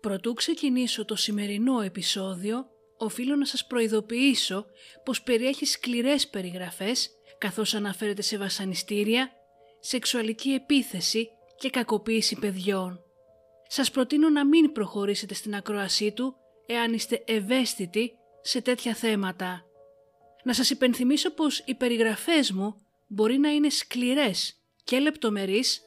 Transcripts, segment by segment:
Προτού ξεκινήσω το σημερινό επεισόδιο, οφείλω να σας προειδοποιήσω πως περιέχει σκληρές περιγραφές καθώς αναφέρεται σε βασανιστήρια, σεξουαλική επίθεση και κακοποίηση παιδιών. Σας προτείνω να μην προχωρήσετε στην ακροασή του εάν είστε ευαίσθητοι σε τέτοια θέματα. Να σας υπενθυμίσω πως οι περιγραφές μου μπορεί να είναι σκληρές και λεπτομερείς,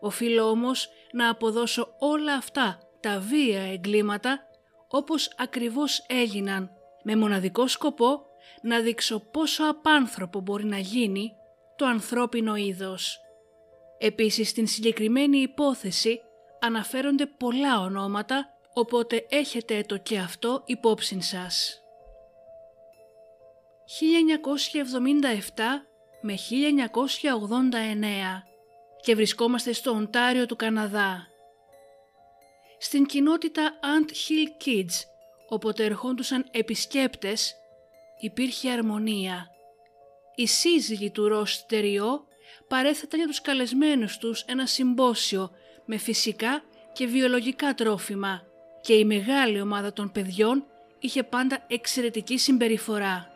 οφείλω όμως να αποδώσω όλα αυτά τα βία εγκλήματα όπως ακριβώς έγιναν με μοναδικό σκοπό να δείξω πόσο απάνθρωπο μπορεί να γίνει το ανθρώπινο είδος. Επίσης στην συγκεκριμένη υπόθεση αναφέρονται πολλά ονόματα οπότε έχετε το και αυτό υπόψη σας. 1977 με 1989 και βρισκόμαστε στο Οντάριο του Καναδά. Στην κοινότητα Ant Hill Kids, όποτε ερχόντουσαν επισκέπτες, υπήρχε αρμονία. Οι σύζυγοι του Ροστ Τεριό παρέθεταν για τους καλεσμένους τους ένα συμπόσιο με φυσικά και βιολογικά τρόφιμα και η μεγάλη ομάδα των παιδιών είχε πάντα εξαιρετική συμπεριφορά.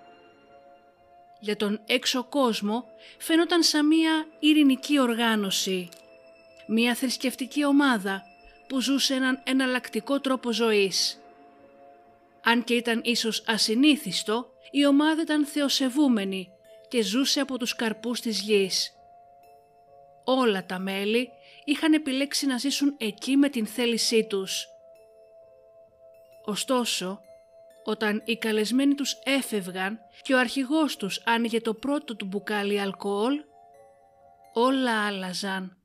Για τον έξω κόσμο φαίνονταν σαν μία ειρηνική οργάνωση. Μία θρησκευτική ομάδα που ζούσε έναν εναλλακτικό τρόπο ζωής. Αν και ήταν ίσως ασυνήθιστο, η ομάδα ήταν θεοσεβούμενη και ζούσε από τους καρπούς της γης. Όλα τα μέλη είχαν επιλέξει να ζήσουν εκεί με την θέλησή τους. Ωστόσο, όταν οι καλεσμένοι τους έφευγαν και ο αρχηγός τους άνοιγε το πρώτο του μπουκάλι αλκοόλ, όλα άλλαζαν.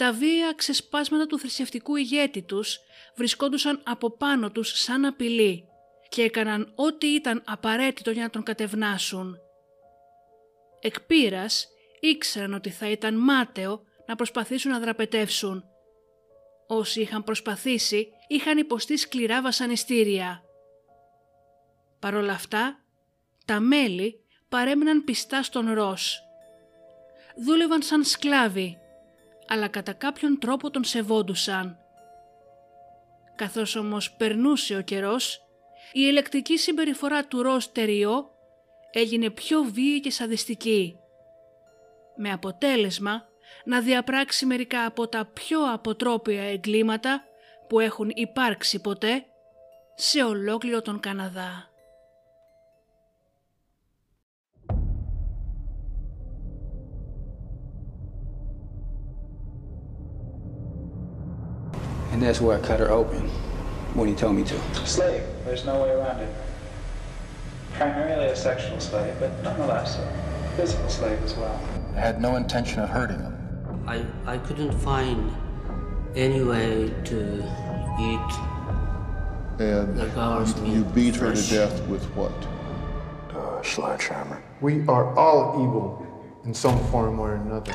Τα βία ξεσπάσματα του θρησκευτικού ηγέτη τους βρισκόντουσαν από πάνω τους σαν απειλή και έκαναν ό,τι ήταν απαραίτητο για να τον κατευνάσουν. Εκ ήξεραν ότι θα ήταν μάταιο να προσπαθήσουν να δραπετεύσουν. Όσοι είχαν προσπαθήσει είχαν υποστεί σκληρά βασανιστήρια. Παρ' όλα αυτά, τα μέλη παρέμειναν πιστά στον Ρος. Δούλευαν σαν σκλάβοι, αλλά κατά κάποιον τρόπο τον σεβόντουσαν. Καθώς όμως περνούσε ο καιρός, η ελεκτική συμπεριφορά του Ρος Τεριό έγινε πιο βίαιη και σαδιστική. Με αποτέλεσμα να διαπράξει μερικά από τα πιο αποτρόπια εγκλήματα που έχουν υπάρξει ποτέ σε ολόκληρο τον Καναδά. And that's where I cut her open when he told me to. Slave. There's no way around it. Primarily a sexual slave, but nonetheless a physical slave as well. I had no intention of hurting him. I, I couldn't find any way to eat And the girl's you, meat. you beat her to death with what? Uh, sledgehammer. We are all evil in some form or another.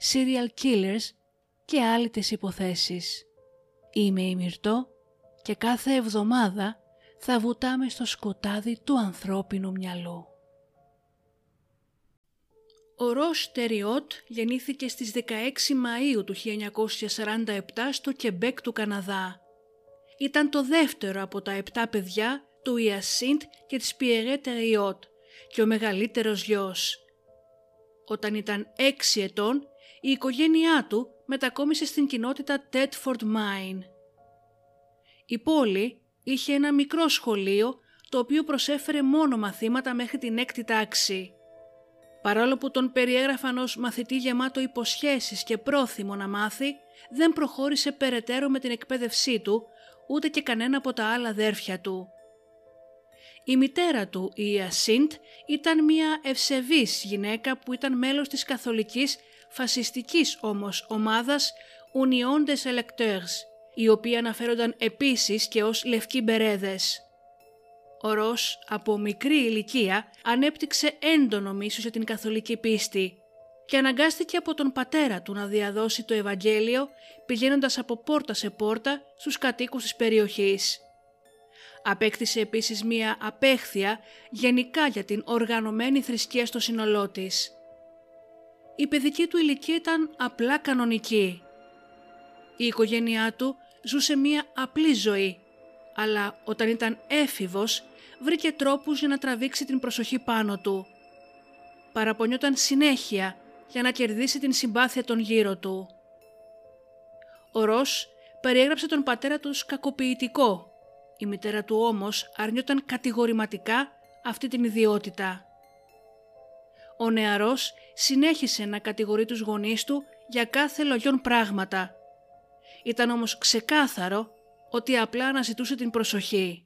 serial killers και άλλες υποθέσεις. Είμαι η Μυρτώ και κάθε εβδομάδα θα βουτάμε στο σκοτάδι του ανθρώπινου μυαλού. Ο Ρος Τεριότ γεννήθηκε στις 16 Μαΐου του 1947 στο Κεμπέκ του Καναδά. Ήταν το δεύτερο από τα επτά παιδιά του Ιασίντ και της Πιερέ Τεριότ και ο μεγαλύτερος γιος. Όταν ήταν 6 ετών, η οικογένειά του μετακόμισε στην κοινότητα Τέτφορντ Mine. Η πόλη είχε ένα μικρό σχολείο το οποίο προσέφερε μόνο μαθήματα μέχρι την έκτη τάξη. Παρόλο που τον περιέγραφαν ως μαθητή γεμάτο υποσχέσεις και πρόθυμο να μάθει, δεν προχώρησε περαιτέρω με την εκπαίδευσή του, ούτε και κανένα από τα άλλα αδέρφια του. Η μητέρα του, η Ιασίντ, ήταν μια ευσεβής γυναίκα που ήταν μέλος της καθολικής, φασιστικής όμως ομάδας Union des Electeurs, οι οποίοι αναφέρονταν επίσης και ως λευκοί μπερέδες. Ο Ρος από μικρή ηλικία ανέπτυξε έντονο μίσος για την καθολική πίστη και αναγκάστηκε από τον πατέρα του να διαδώσει το Ευαγγέλιο πηγαίνοντας από πόρτα σε πόρτα στους κατοίκους της περιοχής. Απέκτησε επίσης μία απέχθεια γενικά για την οργανωμένη θρησκεία στο σύνολό της. Η παιδική του ηλικία ήταν απλά κανονική. Η οικογένειά του ζούσε μία απλή ζωή, αλλά όταν ήταν έφηβος βρήκε τρόπους για να τραβήξει την προσοχή πάνω του. Παραπονιόταν συνέχεια για να κερδίσει την συμπάθεια των γύρω του. Ο Ρος περιέγραψε τον πατέρα του κακοποιητικό. Η μητέρα του όμως αρνιόταν κατηγορηματικά αυτή την ιδιότητα. Ο νεαρός συνέχισε να κατηγορεί τους γονείς του για κάθε λογιόν πράγματα. Ήταν όμως ξεκάθαρο ότι απλά αναζητούσε την προσοχή.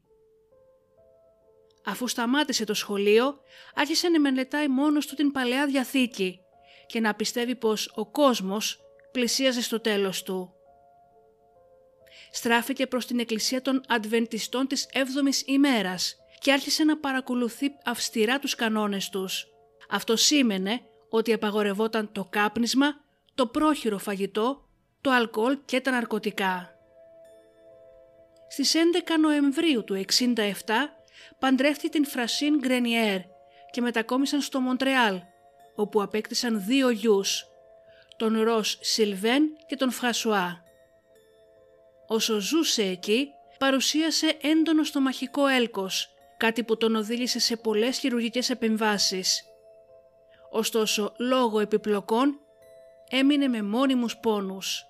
Αφού σταμάτησε το σχολείο, άρχισε να μελετάει μόνος του την Παλαιά Διαθήκη και να πιστεύει πως ο κόσμος πλησίαζε στο τέλος του. Στράφηκε προς την εκκλησία των Αντβεντιστών της 7ης ημέρας και άρχισε να παρακολουθεί αυστηρά τους κανόνες τους. Αυτό σήμαινε ότι απαγορευόταν το κάπνισμα, το πρόχειρο φαγητό, το αλκοόλ και τα ναρκωτικά. Στις 11 Νοεμβρίου του 67 παντρεύτηκε την Φρασίν Γκρενιέρ και μετακόμισαν στο Μοντρεάλ, όπου απέκτησαν δύο γιους, τον Ρος Σιλβέν και τον Φρασουά. Όσο ζούσε εκεί, παρουσίασε έντονο στομαχικό έλκος, κάτι που τον οδήγησε σε πολλές χειρουργικές επεμβάσεις. Ωστόσο, λόγω επιπλοκών, έμεινε με μόνιμους πόνους.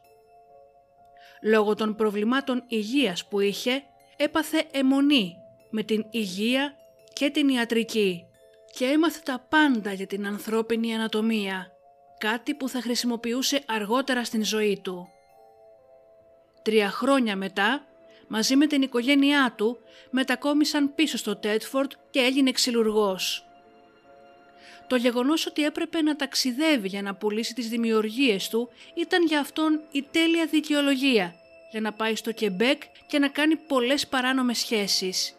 Λόγω των προβλημάτων υγείας που είχε, έπαθε αιμονή με την υγεία και την ιατρική και έμαθε τα πάντα για την ανθρώπινη ανατομία, κάτι που θα χρησιμοποιούσε αργότερα στην ζωή του. Τρία χρόνια μετά, μαζί με την οικογένειά του, μετακόμισαν πίσω στο Τέτφορντ και έγινε ξυλουργός. Το γεγονός ότι έπρεπε να ταξιδεύει για να πουλήσει τις δημιουργίες του ήταν για αυτόν η τέλεια δικαιολογία για να πάει στο Κεμπέκ και να κάνει πολλές παράνομες σχέσεις.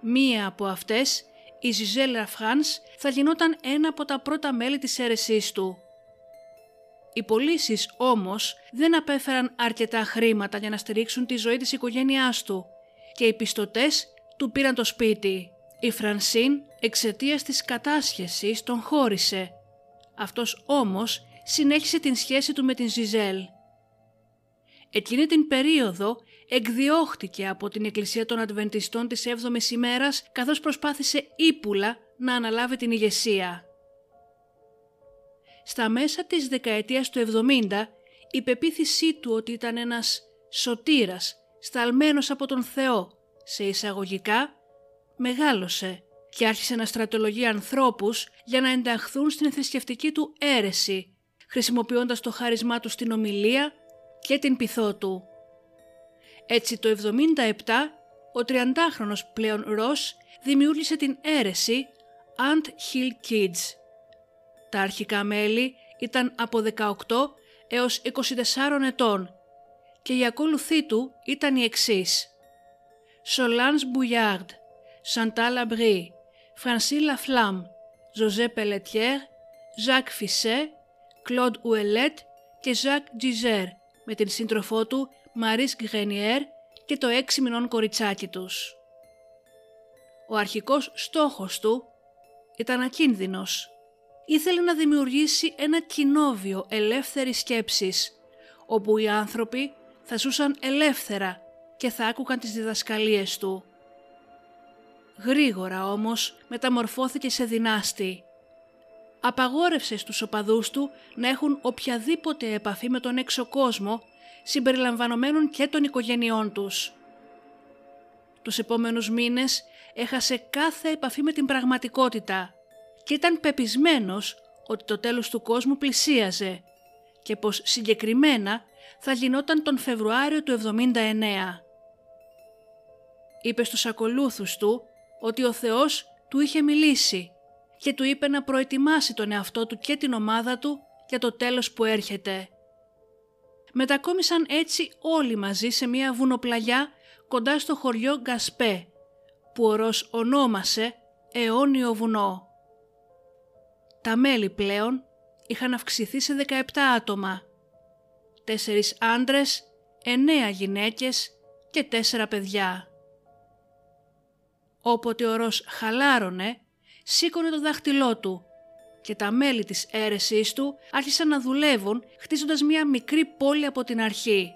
Μία από αυτές, η Ζιζέλ Φρανς, θα γινόταν ένα από τα πρώτα μέλη της αίρεσής του. Οι πωλήσεις όμως δεν απέφεραν αρκετά χρήματα για να στηρίξουν τη ζωή της οικογένειάς του και οι πιστωτές του πήραν το σπίτι. Η Φρανσίν εξαιτίας της κατάσχεσης τον χώρισε. Αυτός όμως συνέχισε την σχέση του με την Ζιζέλ. Εκείνη την περίοδο εκδιώχτηκε από την Εκκλησία των Αδβεντιστών της 7ης ημέρας καθώς προσπάθησε ύπουλα να αναλάβει την ηγεσία. Στα μέσα της δεκαετίας του 70 η πεποίθησή του ότι ήταν ένας σωτήρας σταλμένος από τον Θεό σε εισαγωγικά μεγάλωσε και άρχισε να στρατολογεί ανθρώπους για να ενταχθούν στην θρησκευτική του αίρεση χρησιμοποιώντας το χάρισμά του στην ομιλία και την πυθό του. Έτσι το 77 ο 30χρονος πλέον Ρος δημιούργησε την αίρεση Ant Hill Kids. Τα αρχικά μέλη ήταν από 18 έως 24 ετών και οι ακόλουθοί του ήταν οι εξής. Solange Bouillard, Chantal Abri, Francine Laflamme, José Pelletier, Jacques Fisset, Claude Ouellet και Jacques Gizer με την σύντροφό του Μαρίς Γκρενιέρ και το έξι μηνών κοριτσάκι τους. Ο αρχικός στόχος του ήταν ακίνδυνος. Ήθελε να δημιουργήσει ένα κοινόβιο ελεύθερης σκέψης, όπου οι άνθρωποι θα ζούσαν ελεύθερα και θα άκουγαν τις διδασκαλίες του. Γρήγορα όμως μεταμορφώθηκε σε δυνάστη. Απαγόρευσε στους οπαδούς του να έχουν οποιαδήποτε επαφή με τον έξω κόσμο συμπεριλαμβανομένων και των οικογενειών τους. Τους επόμενους μήνες έχασε κάθε επαφή με την πραγματικότητα και ήταν πεπισμένος ότι το τέλος του κόσμου πλησίαζε και πως συγκεκριμένα θα γινόταν τον Φεβρουάριο του 79. Είπε στους ακολούθους του ότι ο Θεός του είχε μιλήσει και του είπε να προετοιμάσει τον εαυτό του και την ομάδα του για το τέλος που έρχεται. Μετακόμισαν έτσι όλοι μαζί σε μια βουνοπλαγιά κοντά στο χωριό Γκασπέ, που ο Ρος ονόμασε αιώνιο βουνό. Τα μέλη πλέον είχαν αυξηθεί σε 17 άτομα. Τέσσερις άντρες, εννέα γυναίκες και τέσσερα παιδιά. Όποτε ο Ρος χαλάρωνε, σήκωνε το δάχτυλό του και τα μέλη της αίρεσής του άρχισαν να δουλεύουν χτίζοντας μια μικρή πόλη από την αρχή.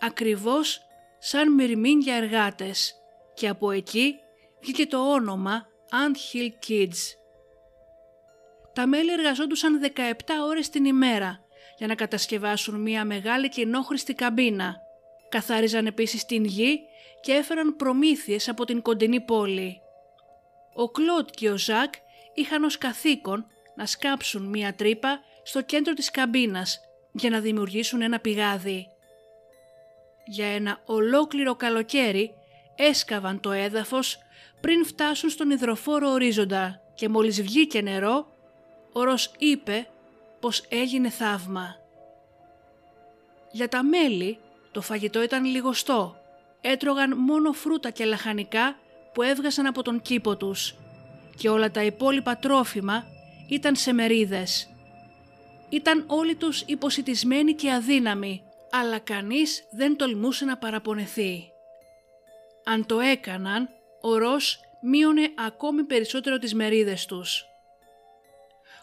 Ακριβώς σαν μυρμήγκια εργάτες και από εκεί βγήκε το όνομα Ant Hill Kids. Τα μέλη εργαζόντουσαν 17 ώρες την ημέρα για να κατασκευάσουν μια μεγάλη κοινόχρηστη καμπίνα. Καθάριζαν επίσης την γη και έφεραν προμήθειες από την κοντινή πόλη. Ο Κλοντ και ο Ζακ είχαν ως καθήκον να σκάψουν μία τρύπα στο κέντρο της καμπίνας για να δημιουργήσουν ένα πηγάδι. Για ένα ολόκληρο καλοκαίρι έσκαβαν το έδαφος πριν φτάσουν στον υδροφόρο ορίζοντα και μόλις βγήκε νερό, ο Ρος είπε πως έγινε θαύμα. Για τα μέλη το φαγητό ήταν λιγοστό. Έτρωγαν μόνο φρούτα και λαχανικά που έβγασαν από τον κήπο τους και όλα τα υπόλοιπα τρόφιμα ήταν σε μερίδες. Ήταν όλοι τους υποσυτισμένοι και αδύναμοι, αλλά κανείς δεν τολμούσε να παραπονεθεί. Αν το έκαναν, ο Ρος μείωνε ακόμη περισσότερο τις μερίδες τους.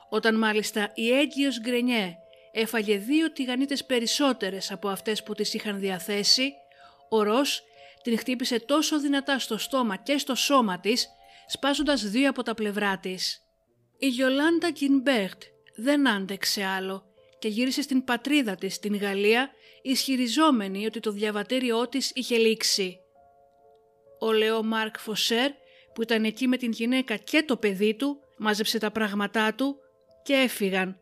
Όταν μάλιστα η έγκυος Γκρενιέ έφαγε δύο τηγανίτες περισσότερες από αυτές που τις είχαν διαθέσει, ο Ρος την χτύπησε τόσο δυνατά στο στόμα και στο σώμα της, σπάζοντας δύο από τα πλευρά της. Η Γιολάντα Κινμπέρτ δεν άντεξε άλλο και γύρισε στην πατρίδα της, στην Γαλλία, ισχυριζόμενη ότι το διαβατήριό της είχε λήξει. Ο Λεό Μάρκ Φωσέρ, που ήταν εκεί με την γυναίκα και το παιδί του, μάζεψε τα πράγματά του και έφυγαν,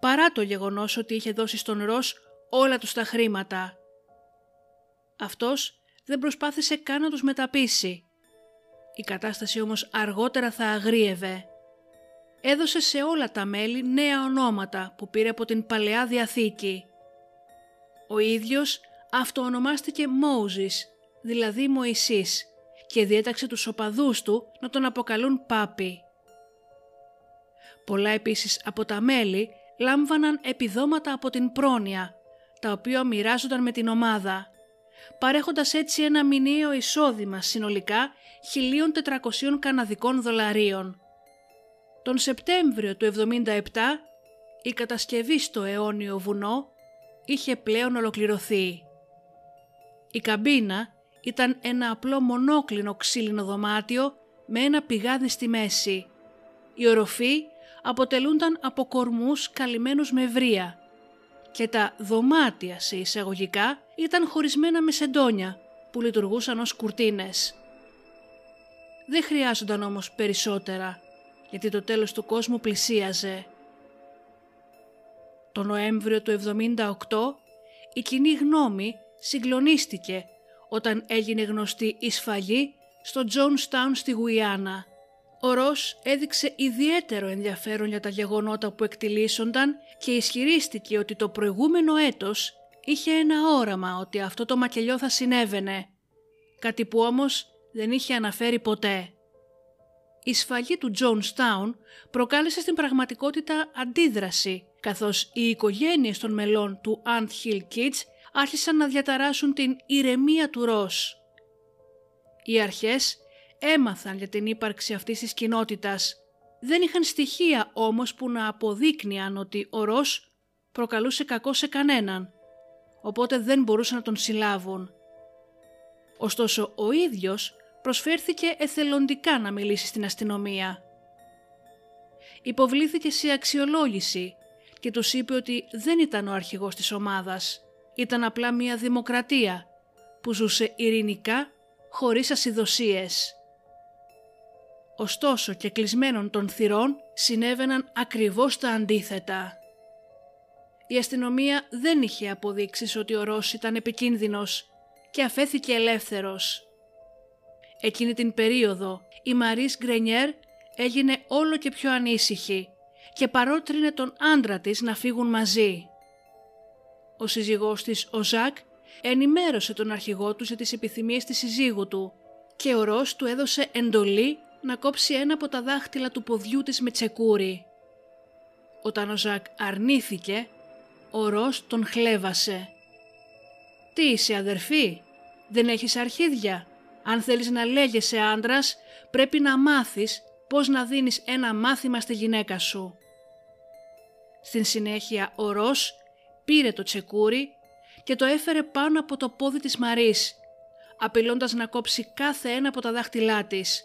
παρά το γεγονός ότι είχε δώσει στον Ροκ όλα τους τα χρήματα. Αυτός δεν προσπάθησε καν να τους μεταπείσει. Η κατάσταση όμως αργότερα θα αγρίευε. Έδωσε σε όλα τα μέλη νέα ονόματα που πήρε από την Παλαιά Διαθήκη. Ο ίδιος αυτοονομάστηκε Μόουζης, δηλαδή Μωυσής, και διέταξε τους οπαδούς του να τον αποκαλούν Πάπη. Πολλά επίσης από τα μέλη λάμβαναν επιδόματα από την πρόνοια, τα οποία μοιράζονταν με την ομάδα παρέχοντας έτσι ένα μηνιαίο εισόδημα συνολικά 1.400 καναδικών δολαρίων. Τον Σεπτέμβριο του 1977 η κατασκευή στο αιώνιο βουνό είχε πλέον ολοκληρωθεί. Η καμπίνα ήταν ένα απλό μονόκλινο ξύλινο δωμάτιο με ένα πηγάδι στη μέση. Οι οροφοί αποτελούνταν από κορμούς καλυμμένους με βρία και τα δωμάτια σε εισαγωγικά ήταν χωρισμένα με σεντόνια που λειτουργούσαν ως κουρτίνες. Δεν χρειάζονταν όμως περισσότερα, γιατί το τέλος του κόσμου πλησίαζε. Το Νοέμβριο του 78 η κοινή γνώμη συγκλονίστηκε όταν έγινε γνωστή η σφαγή στο Τζόνστάουν στη Γουιάννα. Ο Ρος έδειξε ιδιαίτερο ενδιαφέρον για τα γεγονότα που εκτιλήσονταν και ισχυρίστηκε ότι το προηγούμενο έτος είχε ένα όραμα ότι αυτό το μακελιό θα συνέβαινε, κάτι που όμως δεν είχε αναφέρει ποτέ. Η σφαγή του Jonestown προκάλεσε στην πραγματικότητα αντίδραση, καθώς οι οικογένειες των μελών του Ant Hill Kids άρχισαν να διαταράσσουν την ηρεμία του Ρος. Οι αρχές έμαθαν για την ύπαρξη αυτής της κοινότητας. Δεν είχαν στοιχεία όμως που να αποδείκνυαν ότι ο Ρος προκαλούσε κακό σε κανέναν, οπότε δεν μπορούσαν να τον συλλάβουν. Ωστόσο ο ίδιος προσφέρθηκε εθελοντικά να μιλήσει στην αστυνομία. Υποβλήθηκε σε αξιολόγηση και τους είπε ότι δεν ήταν ο αρχηγός της ομάδας. Ήταν απλά μια δημοκρατία που ζούσε ειρηνικά χωρίς ασυδοσίες. Ωστόσο και κλεισμένων των θυρών συνέβαιναν ακριβώς τα αντίθετα. Η αστυνομία δεν είχε αποδείξεις ότι ο Ρος ήταν επικίνδυνος και αφέθηκε ελεύθερος. Εκείνη την περίοδο η Μαρίς Γκρενιέρ έγινε όλο και πιο ανήσυχη και παρότρινε τον άντρα της να φύγουν μαζί. Ο σύζυγός της, ο Ζακ, ενημέρωσε τον αρχηγό του για τις επιθυμίες της συζύγου του και ο Ρος του έδωσε εντολή να κόψει ένα από τα δάχτυλα του ποδιού της με τσεκούρι. Όταν ο Ζακ αρνήθηκε, ο Ρος τον χλέβασε. «Τι είσαι αδερφή, δεν έχεις αρχίδια; Αν θέλεις να λέγεσαι άντρας, πρέπει να μάθεις πώς να δίνεις ένα μάθημα στη γυναίκα σου». Στην συνέχεια ο Ρος πήρε το τσεκούρι και το έφερε πάνω από το πόδι της Μαρίς, απειλώντας να κόψει κάθε ένα από τα δάχτυλά της.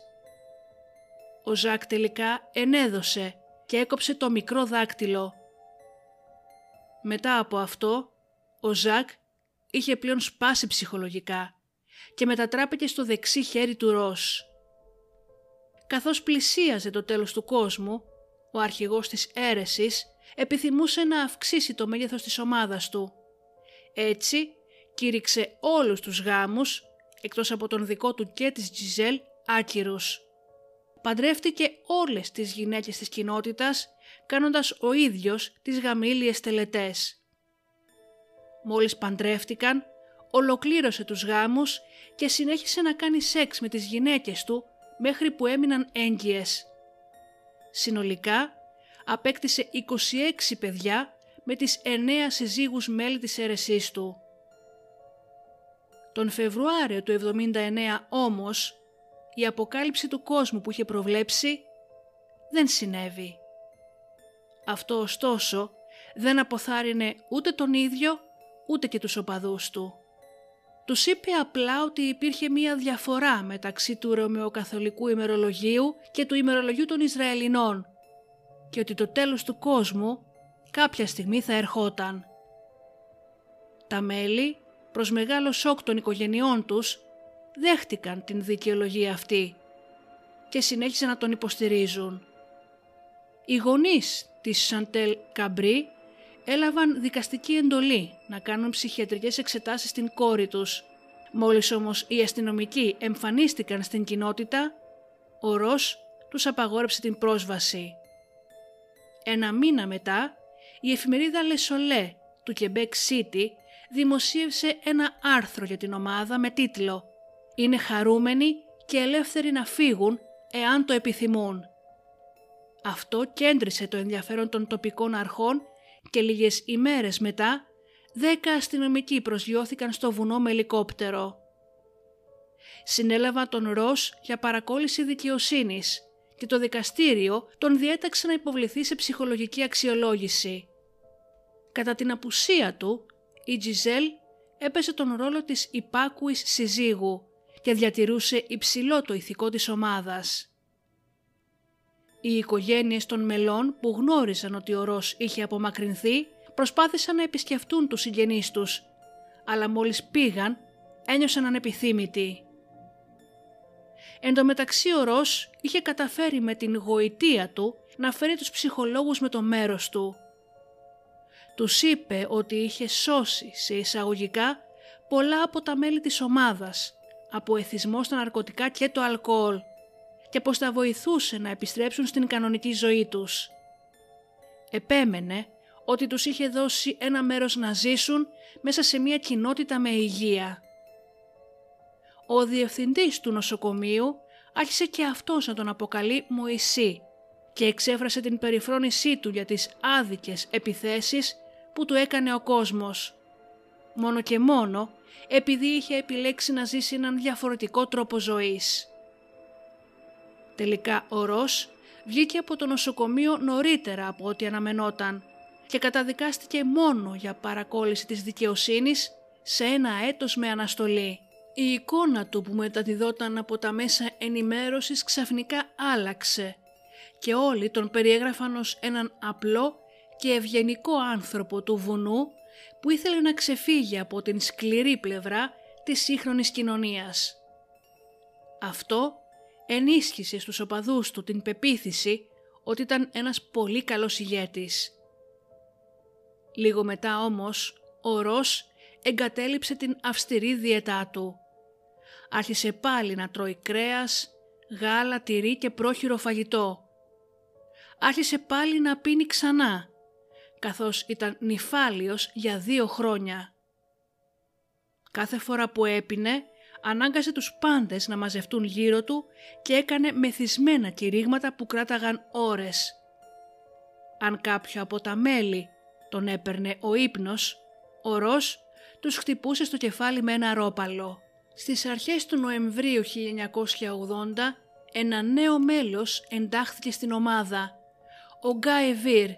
Ο Ζακ τελικά ενέδωσε και έκοψε το μικρό δάκτυλο. Μετά από αυτό, ο Ζακ είχε πλέον σπάσει ψυχολογικά και μετατράπηκε στο δεξί χέρι του Ρος. Καθώς πλησίαζε το τέλος του κόσμου, ο αρχηγός της αίρεσης επιθυμούσε να αυξήσει το μέγεθος της ομάδας του. Έτσι, κήρυξε όλους τους γάμους, εκτός από τον δικό του και της Τζιζέλ, άκυρους. Παντρεύτηκε όλες τις γυναίκες της κοινότητας, κάνοντας ο ίδιος τις γαμήλιες τελετές. Μόλις παντρεύτηκαν, ολοκλήρωσε τους γάμους και συνέχισε να κάνει σεξ με τις γυναίκες του μέχρι που έμειναν έγκυες. Συνολικά απέκτησε 26 παιδιά με τις 9 συζύγους μέλη της αίρεσής του. Τον Φεβρουάριο του 79 όμως, η αποκάλυψη του κόσμου που είχε προβλέψει δεν συνέβη. Αυτό ωστόσο δεν αποθάρρυνε ούτε τον ίδιο ούτε και τους οπαδούς του. Τους είπε απλά ότι υπήρχε μία διαφορά μεταξύ του Ρωμαιοκαθολικού ημερολογίου και του ημερολογίου των Ισραηλινών και ότι το τέλος του κόσμου κάποια στιγμή θα ερχόταν. Τα μέλη, προς μεγάλο σοκ των οικογενειών τους, δέχτηκαν την δικαιολογία αυτή και συνέχισαν να τον υποστηρίζουν. Οι γονείς της Σαντέλ Καμπρί έλαβαν δικαστική εντολή να κάνουν ψυχιατρικές εξετάσεις στην κόρη τους. Μόλις όμως οι αστυνομικοί εμφανίστηκαν στην κοινότητα, ο Ρος τους απαγόρεψε την πρόσβαση. Ένα μήνα μετά, η εφημερίδα Λεσολέ του Quebec City δημοσίευσε ένα άρθρο για την ομάδα με τίτλο «Είναι χαρούμενοι και ελεύθεροι να φύγουν εάν το επιθυμούν». Αυτό κέντρισε το ενδιαφέρον των τοπικών αρχών και λίγες ημέρες μετά δέκα αστυνομικοί προσγειώθηκαν στο βουνό με ελικόπτερο. Συνέλαβαν τον Ρος για παρακόλληση δικαιοσύνης και το δικαστήριο τον διέταξε να υποβληθεί σε ψυχολογική αξιολόγηση. Κατά την απουσία του, η Τζιζέλ έπεσε τον ρόλο της υπάκουης συζύγου και διατηρούσε υψηλό το ηθικό της ομάδας. Οι οικογένειες των μελών που γνώριζαν ότι ο Ρος είχε απομακρυνθεί προσπάθησαν να επισκεφτούν τους συγγενείς τους, αλλά μόλις πήγαν ένιωσαν ανεπιθύμητοι. Εν τω μεταξύ ο Ρος είχε καταφέρει με την γοητεία του να φέρει τους ψυχολόγους με το μέρος του. Τους είπε ότι είχε σώσει σε εισαγωγικά πολλά από τα μέλη της ομάδας από εθισμό στα ναρκωτικά και το αλκοόλ και πως τα βοηθούσε να επιστρέψουν στην κανονική ζωή τους. Επέμενε ότι τους είχε δώσει ένα μέρος να ζήσουν μέσα σε μια κοινότητα με υγεία. Ο διευθυντής του νοσοκομείου άρχισε και αυτός να τον αποκαλεί Μωυσή και εξέφρασε την περιφρόνησή του για τις άδικες επιθέσεις που του έκανε ο κόσμος. Μόνο και μόνο επειδή είχε επιλέξει να ζήσει έναν διαφορετικό τρόπο ζωής. Τελικά ο Ρος βγήκε από το νοσοκομείο νωρίτερα από ό,τι αναμενόταν και καταδικάστηκε μόνο για παρακόλληση της δικαιοσύνης σε ένα έτος με αναστολή. Η εικόνα του που μεταδιδόταν από τα μέσα ενημέρωσης ξαφνικά άλλαξε και όλοι τον περιέγραφαν ως έναν απλό και ευγενικό άνθρωπο του βουνού που ήθελε να ξεφύγει από την σκληρή πλευρά της σύγχρονης κοινωνίας. Αυτό ενίσχυσε στους οπαδούς του την πεποίθηση ότι ήταν ένας πολύ καλός ηγέτης. Λίγο μετά όμως, ο Ρος εγκατέλειψε την αυστηρή διαιτά του. Άρχισε πάλι να τρώει κρέας, γάλα, τυρί και πρόχειρο φαγητό. Άρχισε πάλι να πίνει ξανά, καθώς ήταν νυφάλιος για δύο χρόνια. Κάθε φορά που έπινε, ανάγκασε τους πάντες να μαζευτούν γύρω του και έκανε μεθυσμένα κηρύγματα που κράταγαν ώρες. Αν κάποιο από τα μέλη τον έπαιρνε ο ύπνος, ο Ρος τους χτυπούσε στο κεφάλι με ένα ρόπαλο. Στις αρχές του Νοεμβρίου 1980, ένα νέο μέλος εντάχθηκε στην ομάδα, ο Γκάι Βίρ,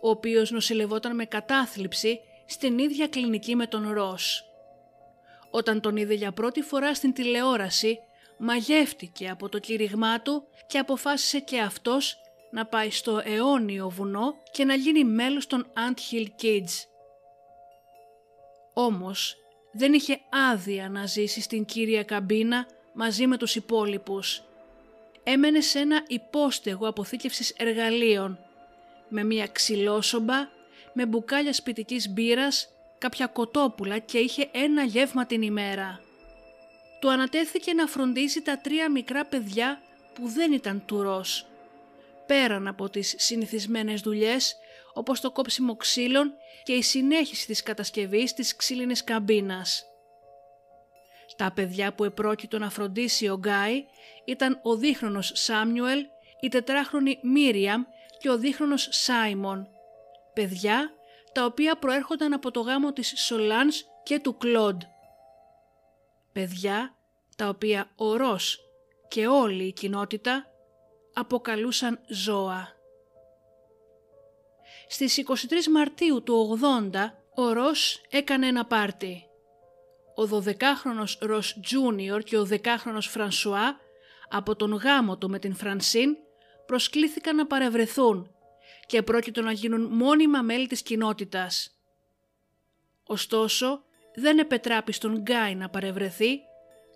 ο οποίος νοσηλευόταν με κατάθλιψη στην ίδια κλινική με τον Ρος. Όταν τον είδε για πρώτη φορά στην τηλεόραση, μαγεύτηκε από το κήρυγμά του και αποφάσισε και αυτός να πάει στο αιώνιο βουνό και να γίνει μέλος των Ant Hill Kids. Όμως δεν είχε άδεια να ζήσει στην κύρια καμπίνα μαζί με τους υπόλοιπους. Έμενε σε ένα υπόστεγο αποθήκευσης εργαλείων, με μια ξυλόσομπα, με μπουκάλια σπιτικής μπύρας, κάποια κοτόπουλα και είχε ένα γεύμα την ημέρα. Του ανατέθηκε να φροντίσει τα τρία μικρά παιδιά που δεν ήταν τουρός. Πέραν από τις συνηθισμένες δουλειές, όπως το κόψιμο ξύλων και η συνέχιση της κατασκευής της ξύλινης καμπίνας. Τα παιδιά που επρόκειτο να φροντίσει ο Γκάι ήταν ο δίχρονος Σάμιουελ, η τετράχρονη Μίριαμ και ο δίχρονος Σάιμον. Παιδιά τα οποία προέρχονταν από το γάμο της Σολάνς και του Κλοντ. Παιδιά τα οποία ο Ρος και όλη η κοινότητα αποκαλούσαν ζώα. Στις 23 Μαρτίου του 80 ο Ρος έκανε ένα πάρτι. Ο 12χρονος Ρος Τζούνιορ και ο 10χρονος Φρανσουά από τον γάμο του με την Φρανσίν προσκλήθηκαν να παρευρεθούν και πρόκειτο να γίνουν μόνιμα μέλη της κοινότητας. Ωστόσο, δεν επετράπη στον Γκάι να παρευρεθεί,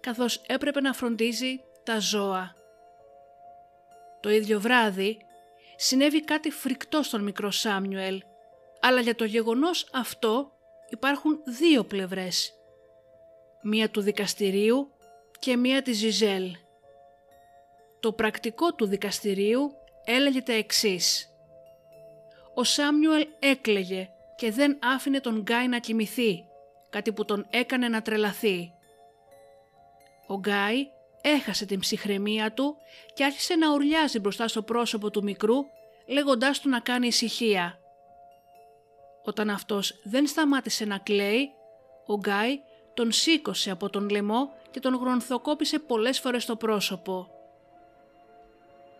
καθώς έπρεπε να φροντίζει τα ζώα. Το ίδιο βράδυ συνέβη κάτι φρικτό στον μικρό Σάμιουελ, αλλά για το γεγονός αυτό υπάρχουν δύο πλευρές. Μία του δικαστηρίου και μία της Ζιζέλ. Το πρακτικό του δικαστηρίου έλεγε τα εξής. Ο Σάμιουελ έκλαιγε και δεν άφηνε τον Γκάι να κοιμηθεί, κάτι που τον έκανε να τρελαθεί. Ο Γκάι έχασε την ψυχραιμία του και άρχισε να ουρλιάζει μπροστά στο πρόσωπο του μικρού, λέγοντάς του να κάνει ησυχία. Όταν αυτός δεν σταμάτησε να κλαίει, ο Γκάι τον σήκωσε από τον λαιμό και τον γρονθοκόπησε πολλές φορές στο πρόσωπο.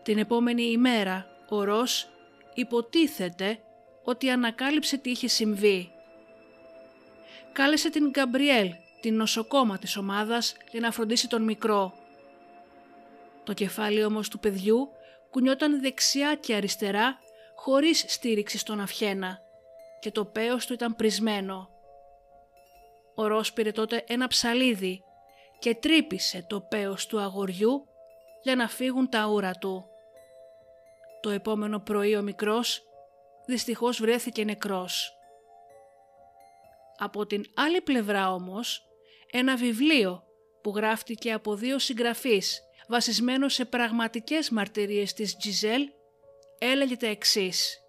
Την επόμενη ημέρα, ο Ρος υποτίθεται ότι ανακάλυψε τι είχε συμβεί. Κάλεσε την Γκαμπριέλ, την νοσοκόμα της ομάδας, για να φροντίσει τον μικρό. Το κεφάλι όμως του παιδιού κουνιόταν δεξιά και αριστερά χωρίς στήριξη στον αυχένα και το πέος του ήταν πρισμένο. Ο Ρος πήρε τότε ένα ψαλίδι και τρύπησε το πέος του αγοριού για να φύγουν τα ούρα του. Το επόμενο πρωί ο μικρός δυστυχώς βρέθηκε νεκρός. Από την άλλη πλευρά όμως, ένα βιβλίο που γράφτηκε από δύο συγγραφείς βασισμένο σε πραγματικές μαρτυρίες της Τζιζέλ έλεγε τα εξής.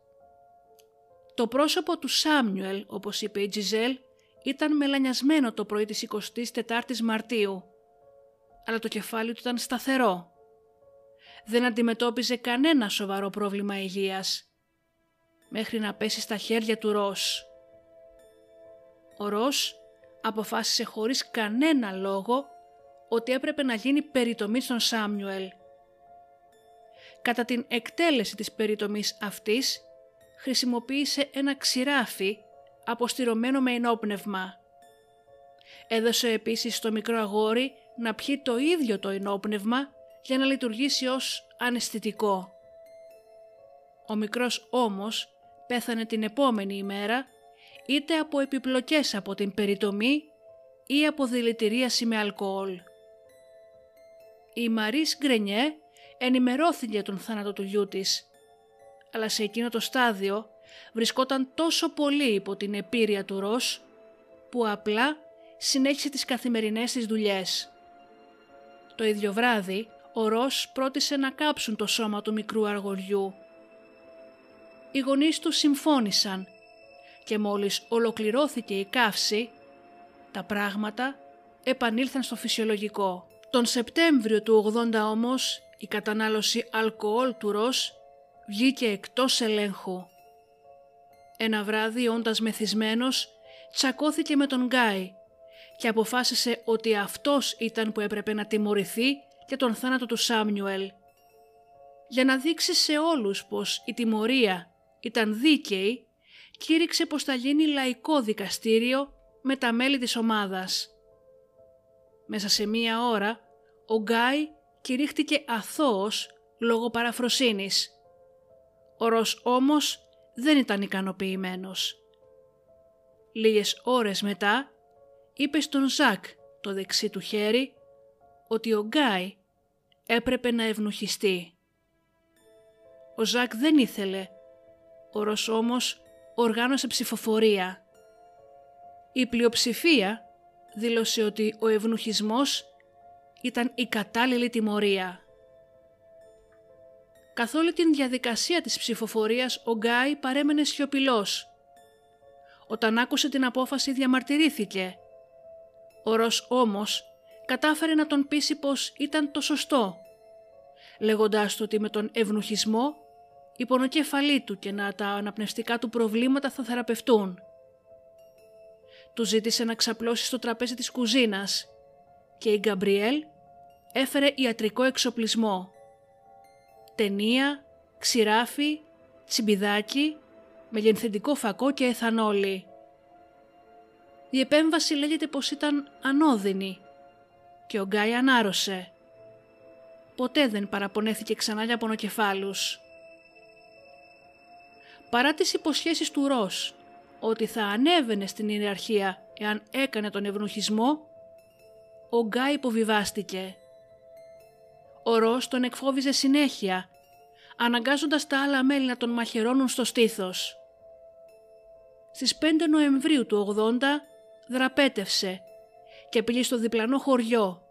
Το πρόσωπο του Σάμιουελ, όπως είπε η Τζιζέλ, ήταν μελανιασμένο το πρωί της 24ης Μαρτίου, αλλά το κεφάλι του ήταν σταθερό δεν αντιμετώπιζε κανένα σοβαρό πρόβλημα υγείας, μέχρι να πέσει στα χέρια του Ρος. Ο Ρος αποφάσισε χωρίς κανένα λόγο ότι έπρεπε να γίνει περιτομή στον Σάμιουελ. Κατά την εκτέλεση της περιτομής αυτής, χρησιμοποίησε ένα ξηράφι αποστηρωμένο με ενόπνευμα. Έδωσε επίσης στο μικρό αγόρι να πιει το ίδιο το ενόπνευμα για να λειτουργήσει ως αναισθητικό. Ο μικρός όμως πέθανε την επόμενη ημέρα είτε από επιπλοκές από την περιτομή ή από δηλητηρίαση με αλκοόλ. η Μαρίς Γκρενιέ ενημερώθηκε τον θάνατο του γιού της, αλλά σε εκείνο το στάδιο βρισκόταν τόσο πολύ υπό την επίρρεια του Ρος, που απλά συνέχισε τις καθημερινές της δουλειές. Το ίδιο βράδυ, ο Ρος πρότισε να κάψουν το σώμα του μικρού αργοριού. Οι γονείς του συμφώνησαν και μόλις ολοκληρώθηκε η καύση, τα πράγματα επανήλθαν στο φυσιολογικό. Τον Σεπτέμβριο του 80 όμως η κατανάλωση αλκοόλ του Ρος βγήκε εκτός ελέγχου. Ένα βράδυ όντας μεθυσμένος τσακώθηκε με τον Γκάι και αποφάσισε ότι αυτός ήταν που έπρεπε να τιμωρηθεί για τον θάνατο του Σάμιουελ. Για να δείξει σε όλους πως η τιμωρία ήταν δίκαιη, κήρυξε πως θα γίνει λαϊκό δικαστήριο με τα μέλη της ομάδας. Μέσα σε μία ώρα, ο Γκάι κηρύχτηκε αθώος λόγω παραφροσύνης. Ο Ρος όμως δεν ήταν ικανοποιημένος. Λίγες ώρες μετά είπε στον Ζακ το δεξί του χέρι ότι ο Γκάι έπρεπε να ευνουχιστεί. Ο Ζακ δεν ήθελε, ο Ρος όμως οργάνωσε ψηφοφορία. Η πλειοψηφία δήλωσε ότι ο ευνουχισμός ήταν η κατάλληλη τιμωρία. Καθ' όλη την διαδικασία της ψηφοφορίας ο Γκάι παρέμενε σιωπηλός. Όταν άκουσε την απόφαση διαμαρτυρήθηκε. Ο Ρος όμως κατάφερε να τον πείσει πως ήταν το σωστό, λέγοντάς του ότι με τον ευνουχισμό η πονοκέφαλή του και να τα αναπνευστικά του προβλήματα θα θεραπευτούν. Του ζήτησε να ξαπλώσει στο τραπέζι της κουζίνας και η Γκαμπριέλ έφερε ιατρικό εξοπλισμό. Ταινία, ξηράφι, τσιμπιδάκι, μεγενθεντικό φακό και εθανόλη. Η επέμβαση λέγεται πως ήταν ανώδυνη και ο Γκάι ανάρρωσε. Ποτέ δεν παραπονέθηκε ξανά για πονοκεφάλους. Παρά τις υποσχέσεις του Ρος ότι θα ανέβαινε στην ιεραρχία εάν έκανε τον ευνουχισμό, ο Γκάι υποβιβάστηκε. Ο Ρος τον εκφόβιζε συνέχεια, αναγκάζοντας τα άλλα μέλη να τον μαχαιρώνουν στο στήθος. Στις 5 Νοεμβρίου του 80 δραπέτευσε και πήγε στο διπλανό χωριό,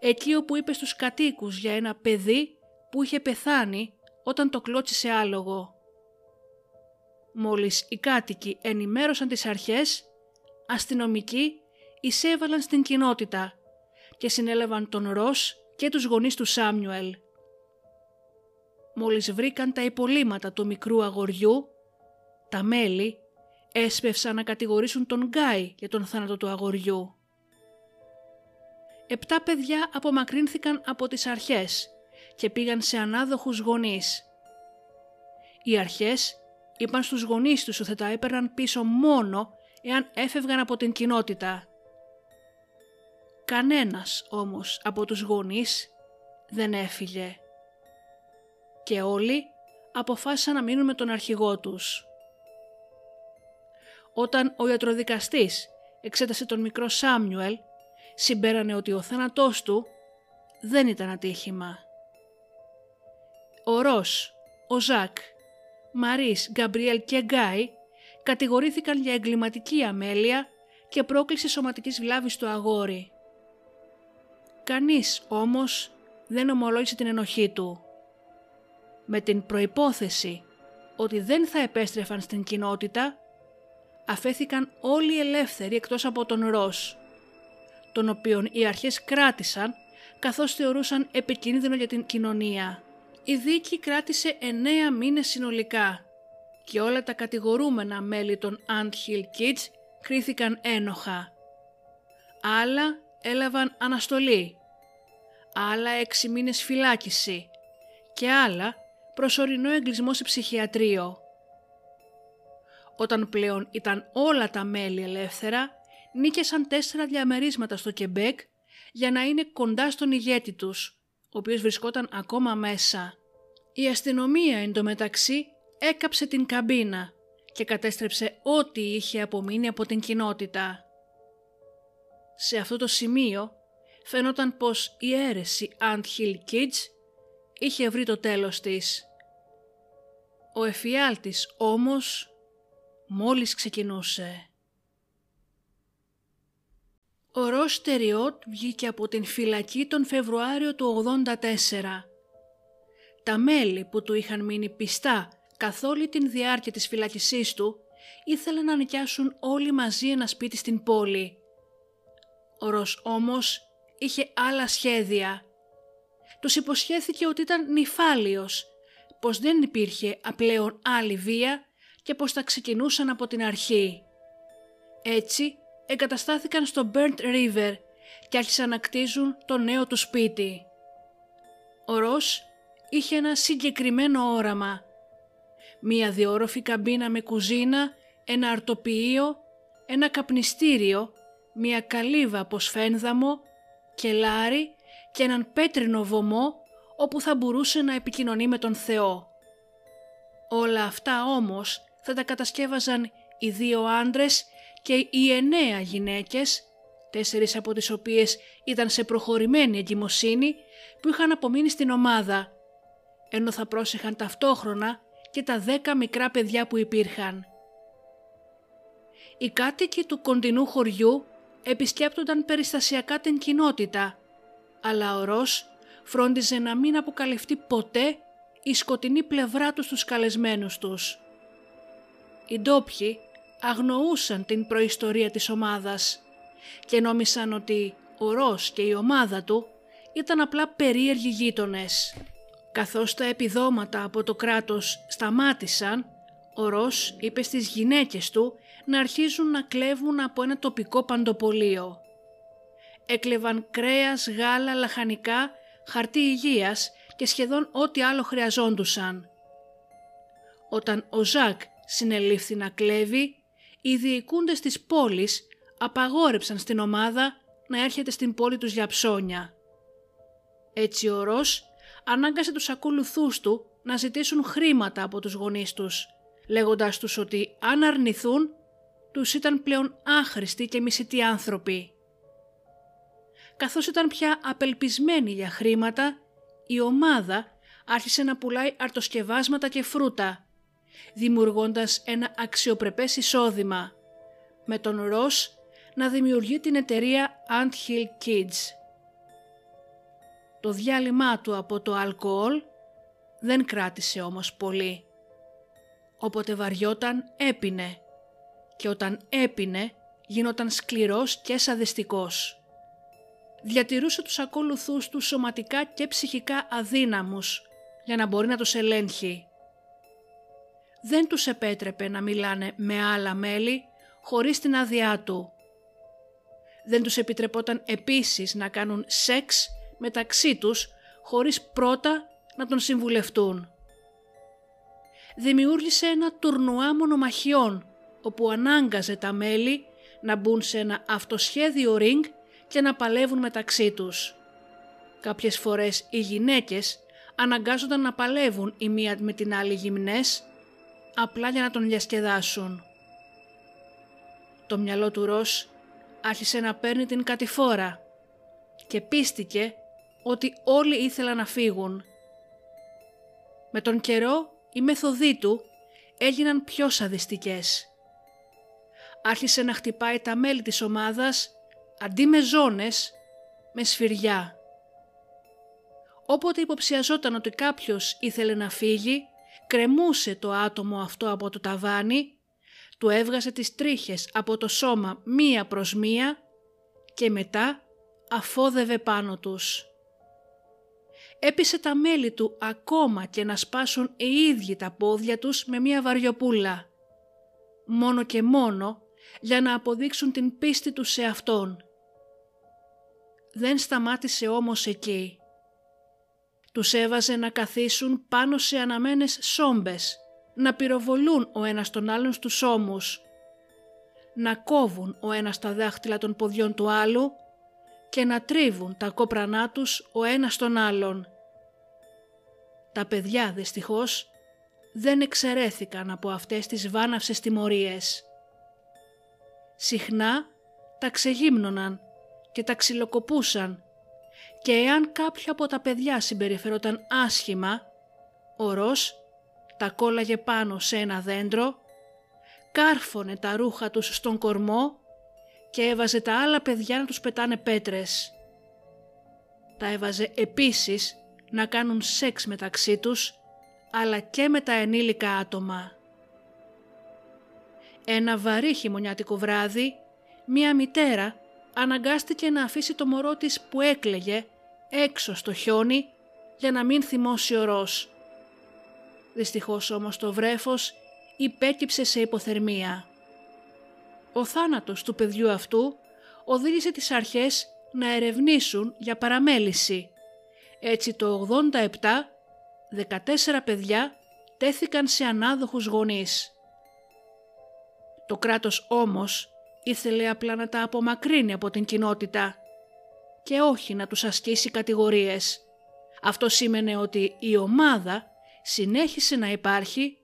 εκεί όπου είπε στους κατοίκους για ένα παιδί που είχε πεθάνει όταν το κλώτσισε άλογο. Μόλις οι κάτοικοι ενημέρωσαν τις αρχές, αστυνομικοί εισέβαλαν στην κοινότητα και συνέλαβαν τον Ρος και τους γονείς του Σάμιουελ. Μόλις βρήκαν τα υπολείμματα του μικρού αγοριού, τα μέλη έσπευσαν να κατηγορήσουν τον Γκάι για τον θάνατο του αγοριού. Επτά παιδιά απομακρύνθηκαν από τις αρχές και πήγαν σε ανάδοχους γονείς. Οι αρχές είπαν στους γονείς τους ότι θα τα έπαιρναν πίσω μόνο εάν έφευγαν από την κοινότητα. Κανένας όμως από τους γονείς δεν έφυγε. Και όλοι αποφάσισαν να μείνουν με τον αρχηγό τους. Όταν ο ιατροδικαστής εξέτασε τον μικρό Σάμιουελ, συμπέρανε ότι ο θάνατός του δεν ήταν ατύχημα. Ο Ρος, ο Ζακ, Μαρίς, Γκαμπριέλ και Γκάι κατηγορήθηκαν για εγκληματική αμέλεια και πρόκληση σωματικής βλάβης στο αγόρι. Κανείς όμως δεν ομολόγησε την ενοχή του. Με την προϋπόθεση ότι δεν θα επέστρεφαν στην κοινότητα, αφέθηκαν όλοι ελεύθεροι εκτός από τον Ρος, τον οποίον οι αρχές κράτησαν καθώς θεωρούσαν επικίνδυνο για την κοινωνία. Η δίκη κράτησε εννέα μήνες συνολικά και όλα τα κατηγορούμενα μέλη των Ant Hill Kids κρίθηκαν ένοχα. Άλλα έλαβαν αναστολή, άλλα έξι μήνες φυλάκιση και άλλα προσωρινό εγκλισμό σε ψυχιατρίο. Όταν πλέον ήταν όλα τα μέλη ελεύθερα, νίκησαν τέσσερα διαμερίσματα στο Κεμπέκ για να είναι κοντά στον ηγέτη τους, ο οποίος βρισκόταν ακόμα μέσα. Η αστυνομία εντωμεταξύ έκαψε την καμπίνα και κατέστρεψε ό,τι είχε απομείνει από την κοινότητα. Σε αυτό το σημείο φαινόταν πως η αίρεση Ant Hill Kids είχε βρει το τέλος της. Ο εφιάλτης όμως μόλις ξεκινούσε. Ο Ρος Τεριότ βγήκε από την φυλακή τον Φεβρουάριο του 84. Τα μέλη που του είχαν μείνει πιστά καθ' όλη την διάρκεια της φυλακισής του ήθελαν να νοικιάσουν όλοι μαζί ένα σπίτι στην πόλη. Ο Ρος όμως είχε άλλα σχέδια. Τους υποσχέθηκε ότι ήταν νυφάλιος, πως δεν υπήρχε απλέον άλλη βία και πως θα ξεκινούσαν από την αρχή. Έτσι εγκαταστάθηκαν στο Burnt River και άρχισαν να κτίζουν το νέο του σπίτι. Ο Ρος είχε ένα συγκεκριμένο όραμα. Μία διόροφη καμπίνα με κουζίνα, ένα αρτοποιείο, ένα καπνιστήριο, μία καλύβα από σφένδαμο, κελάρι και έναν πέτρινο βωμό όπου θα μπορούσε να επικοινωνεί με τον Θεό. Όλα αυτά όμως θα τα κατασκεύαζαν οι δύο άντρες και οι εννέα γυναίκες, τέσσερις από τις οποίες ήταν σε προχωρημένη εγκυμοσύνη, που είχαν απομείνει στην ομάδα, ενώ θα πρόσεχαν ταυτόχρονα και τα δέκα μικρά παιδιά που υπήρχαν. Οι κάτοικοι του κοντινού χωριού επισκέπτονταν περιστασιακά την κοινότητα, αλλά ο Ρος φρόντιζε να μην αποκαλυφθεί ποτέ η σκοτεινή πλευρά του στους καλεσμένους τους. Οι ντόπιοι αγνοούσαν την προϊστορία της ομάδας και νόμισαν ότι ο Ρος και η ομάδα του ήταν απλά περίεργοι γείτονες. Καθώς τα επιδόματα από το κράτος σταμάτησαν, ο Ρος είπε στις γυναίκες του να αρχίζουν να κλέβουν από ένα τοπικό παντοπολείο. Έκλεβαν κρέας, γάλα, λαχανικά, χαρτί υγείας και σχεδόν ό,τι άλλο χρειαζόντουσαν. Όταν ο Ζακ συνελήφθη να κλέβει, οι διοικούντες της πόλης απαγόρεψαν στην ομάδα να έρχεται στην πόλη τους για ψώνια. Έτσι ο Ρος ανάγκασε τους ακολουθούς του να ζητήσουν χρήματα από τους γονείς τους, λέγοντάς τους ότι αν αρνηθούν, τους ήταν πλέον άχρηστοι και μισητοί άνθρωποι. Καθώς ήταν πια απελπισμένοι για χρήματα, η ομάδα άρχισε να πουλάει αρτοσκευάσματα και φρούτα, δημιουργώντας ένα αξιοπρεπές εισόδημα, με τον Ρος να δημιουργεί την εταιρεία Ant Hill Kids. Το διάλειμμα του από το αλκοόλ δεν κράτησε όμως πολύ. Όποτε βαριόταν έπινε και όταν έπινε γινόταν σκληρός και σαδιστικός. Διατηρούσε τους ακόλουθούς του σωματικά και ψυχικά αδύναμους για να μπορεί να τους ελέγχει δεν τους επέτρεπε να μιλάνε με άλλα μέλη χωρίς την άδειά του. Δεν τους επιτρεπόταν επίσης να κάνουν σεξ μεταξύ τους χωρίς πρώτα να τον συμβουλευτούν. Δημιούργησε ένα τουρνουά μονομαχιών όπου ανάγκαζε τα μέλη να μπουν σε ένα αυτοσχέδιο ring και να παλεύουν μεταξύ τους. Κάποιες φορές οι γυναίκες αναγκάζονταν να παλεύουν η μία με την άλλη γυμνές απλά για να τον διασκεδάσουν. Το μυαλό του Ρος άρχισε να παίρνει την κατηφόρα και πίστηκε ότι όλοι ήθελαν να φύγουν. Με τον καιρό οι μέθοδοί του έγιναν πιο σαδιστικές. Άρχισε να χτυπάει τα μέλη της ομάδας αντί με ζώνες, με σφυριά. Όποτε υποψιαζόταν ότι κάποιος ήθελε να φύγει, κρεμούσε το άτομο αυτό από το ταβάνι, του έβγαζε τις τρίχες από το σώμα μία προς μία και μετά αφόδευε πάνω τους. Έπεισε τα μέλη του ακόμα και να σπάσουν οι ίδιοι τα πόδια τους με μία βαριοπούλα. Μόνο και μόνο για να αποδείξουν την πίστη τους σε Αυτόν. Δεν σταμάτησε όμως εκεί τους έβαζε να καθίσουν πάνω σε αναμένες σόμπες, να πυροβολούν ο ένας τον άλλον στους ώμους, να κόβουν ο ένας τα δάχτυλα των ποδιών του άλλου και να τρίβουν τα κόπρανά τους ο ένας τον άλλον. Τα παιδιά δυστυχώς δεν εξαιρέθηκαν από αυτές τις βάναυσες τιμωρίες. Συχνά τα ξεγύμνωναν και τα ξυλοκοπούσαν και εάν κάποιο από τα παιδιά συμπεριφερόταν άσχημα, ο Ρος τα κόλλαγε πάνω σε ένα δέντρο, κάρφωνε τα ρούχα τους στον κορμό και έβαζε τα άλλα παιδιά να τους πετάνε πέτρες. Τα έβαζε επίσης να κάνουν σεξ μεταξύ τους, αλλά και με τα ενήλικα άτομα. Ένα βαρύ χειμωνιάτικο βράδυ, μία μητέρα αναγκάστηκε να αφήσει το μωρό της που έκλαιγε έξω στο χιόνι για να μην θυμώσει ο Ρος. Δυστυχώς όμως το βρέφος υπέκυψε σε υποθερμία. Ο θάνατος του παιδιού αυτού οδήγησε τις αρχές να ερευνήσουν για παραμέληση. Έτσι το 87, 14 παιδιά τέθηκαν σε ανάδοχους γονείς. Το κράτος όμως ήθελε απλά να τα απομακρύνει από την κοινότητα και όχι να τους ασκήσει κατηγορίες. Αυτό σήμαινε ότι η ομάδα συνέχισε να υπάρχει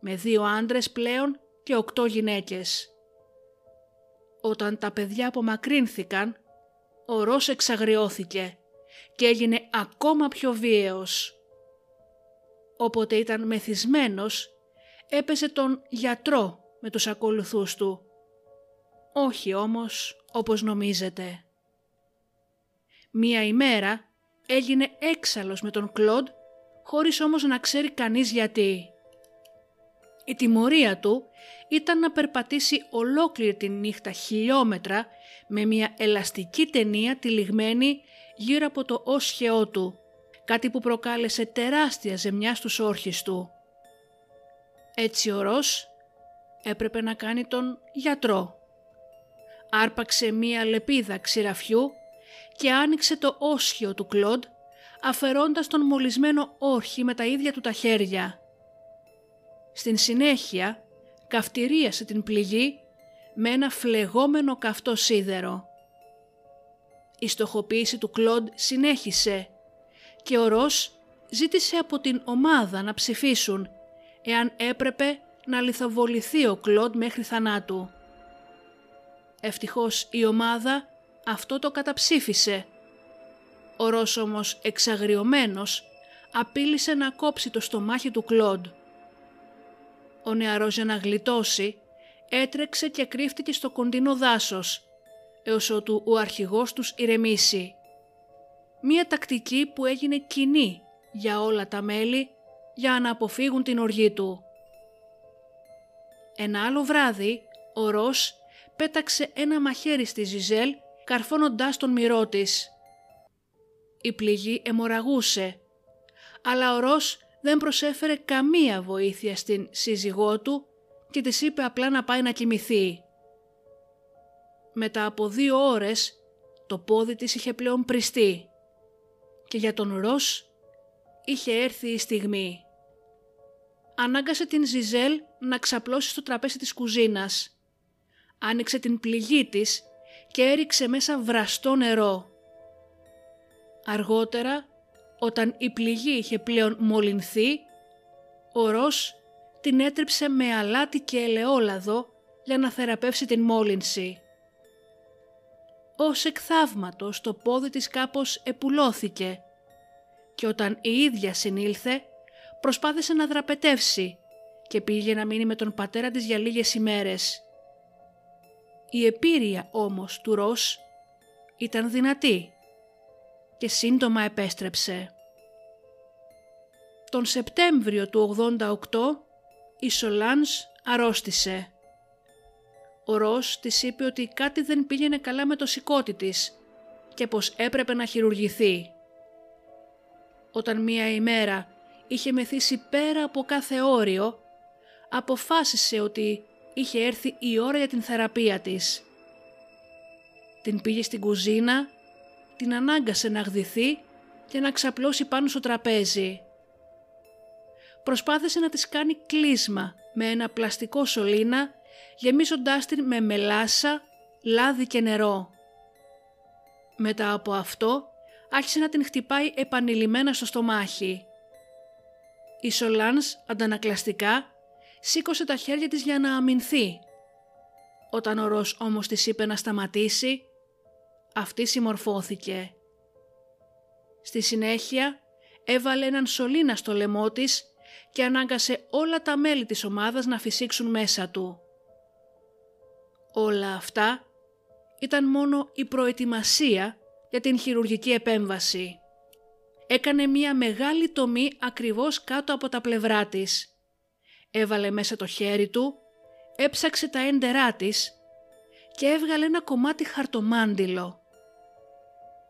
με δύο άντρες πλέον και οκτώ γυναίκες. Όταν τα παιδιά απομακρύνθηκαν, ο Ρος εξαγριώθηκε και έγινε ακόμα πιο βίαιος. Όποτε ήταν μεθυσμένος, έπεσε τον γιατρό με τους ακολουθούς του. Όχι όμως όπως νομίζετε. Μία ημέρα έγινε έξαλλος με τον Κλοντ χωρίς όμως να ξέρει κανείς γιατί. Η τιμωρία του ήταν να περπατήσει ολόκληρη τη νύχτα χιλιόμετρα με μια ελαστική ταινία τυλιγμένη γύρω από το όσχεό του, κάτι που προκάλεσε τεράστια ζεμιά στους όρχες του. Έτσι ο Ρος έπρεπε να κάνει τον γιατρό. Άρπαξε μία λεπίδα ξηραφιού και άνοιξε το όσχιο του Κλοντ αφαιρώντας τον μολυσμένο όρχη με τα ίδια του τα χέρια. Στην συνέχεια καυτηρίασε την πληγή με ένα φλεγόμενο καυτό σίδερο. Η στοχοποίηση του Κλοντ συνέχισε και ο Ρος ζήτησε από την ομάδα να ψηφίσουν εάν έπρεπε να λιθοβοληθεί ο Κλοντ μέχρι θανάτου. Ευτυχώς η ομάδα αυτό το καταψήφισε. Ο Ρος όμως εξαγριωμένος απείλησε να κόψει το στομάχι του Κλοντ. Ο νεαρός για να γλιτώσει έτρεξε και κρύφτηκε στο κοντινό δάσος έως ότου ο αρχηγός τους ηρεμήσει. Μία τακτική που έγινε κοινή για όλα τα μέλη για να αποφύγουν την οργή του. Ένα άλλο βράδυ ο Ρος πέταξε ένα μαχαίρι στη Ζιζέλ καρφώνοντάς τον μυρό της. Η πληγή εμοραγούσε, αλλά ο Ρος δεν προσέφερε καμία βοήθεια στην σύζυγό του και της είπε απλά να πάει να κοιμηθεί. Μετά από δύο ώρες το πόδι της είχε πλέον πριστεί και για τον Ρος είχε έρθει η στιγμή. Ανάγκασε την Ζιζέλ να ξαπλώσει στο τραπέζι της κουζίνας. Άνοιξε την πληγή της και έριξε μέσα βραστό νερό. Αργότερα, όταν η πληγή είχε πλέον μολυνθεί, ο Ρος την έτρεψε με αλάτι και ελαιόλαδο για να θεραπεύσει την μόλυνση. Ως εκ το πόδι της κάπως επουλώθηκε και όταν η ίδια συνήλθε προσπάθησε να δραπετεύσει και πήγε να μείνει με τον πατέρα της για λίγες ημέρες. Η επίρρεια όμως του Ρος ήταν δυνατή και σύντομα επέστρεψε. Τον Σεπτέμβριο του 88 η Σολάνς αρρώστησε. Ο Ρος της είπε ότι κάτι δεν πήγαινε καλά με το σηκώτη της και πως έπρεπε να χειρουργηθεί. Όταν μία ημέρα είχε μεθύσει πέρα από κάθε όριο, αποφάσισε ότι είχε έρθει η ώρα για την θεραπεία της. Την πήγε στην κουζίνα, την ανάγκασε να γδυθεί και να ξαπλώσει πάνω στο τραπέζι. Προσπάθησε να της κάνει κλείσμα με ένα πλαστικό σωλήνα γεμίζοντάς την με μελάσα, λάδι και νερό. Μετά από αυτό άρχισε να την χτυπάει επανειλημμένα στο στομάχι. Η Σολάνς αντανακλαστικά σήκωσε τα χέρια της για να αμυνθεί. Όταν ο Ρος όμως της είπε να σταματήσει, αυτή συμμορφώθηκε. Στη συνέχεια έβαλε έναν σωλήνα στο λαιμό της και ανάγκασε όλα τα μέλη της ομάδας να φυσήξουν μέσα του. Όλα αυτά ήταν μόνο η προετοιμασία για την χειρουργική επέμβαση. Έκανε μία μεγάλη τομή ακριβώς κάτω από τα πλευρά της. Έβαλε μέσα το χέρι του, έψαξε τα έντερά της και έβγαλε ένα κομμάτι χαρτομάντιλο.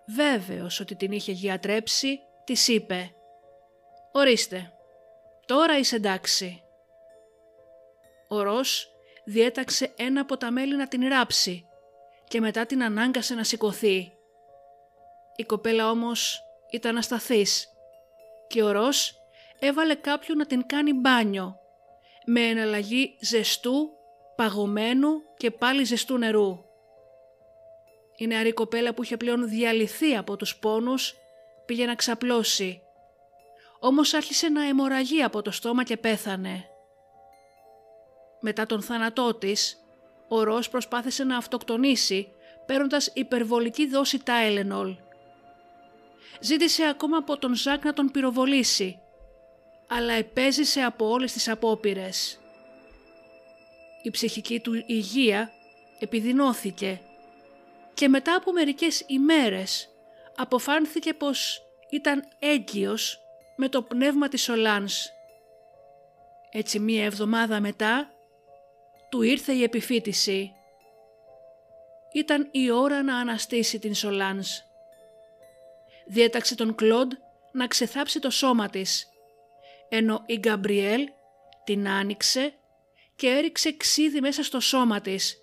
Βέβαιος ότι την είχε γιατρέψει, της είπε «Ορίστε, τώρα είσαι εντάξει». Ο Ρος διέταξε ένα από τα μέλη να την ράψει και μετά την ανάγκασε να σηκωθεί. Η κοπέλα όμως ήταν ασταθής και ο Ρος έβαλε κάποιον να την κάνει μπάνιο με εναλλαγή ζεστού, παγωμένου και πάλι ζεστού νερού. Η νεαρή κοπέλα που είχε πλέον διαλυθεί από τους πόνους πήγε να ξαπλώσει. Όμως άρχισε να αιμορραγεί από το στόμα και πέθανε. Μετά τον θάνατό της, ο Ρος προσπάθησε να αυτοκτονήσει παίρνοντας υπερβολική δόση Τάιλενολ. Ζήτησε ακόμα από τον Ζακ να τον πυροβολήσει, αλλά επέζησε από όλες τις απόπειρες. Η ψυχική του υγεία επιδεινώθηκε και μετά από μερικές ημέρες αποφάνθηκε πως ήταν έγκυος με το πνεύμα της Σολάνς. Έτσι μία εβδομάδα μετά του ήρθε η επιφύτηση. Ήταν η ώρα να αναστήσει την Σολάνς. Διέταξε τον Κλοντ να ξεθάψει το σώμα της, ενώ η Γκαμπριέλ την άνοιξε και έριξε ξύδι μέσα στο σώμα της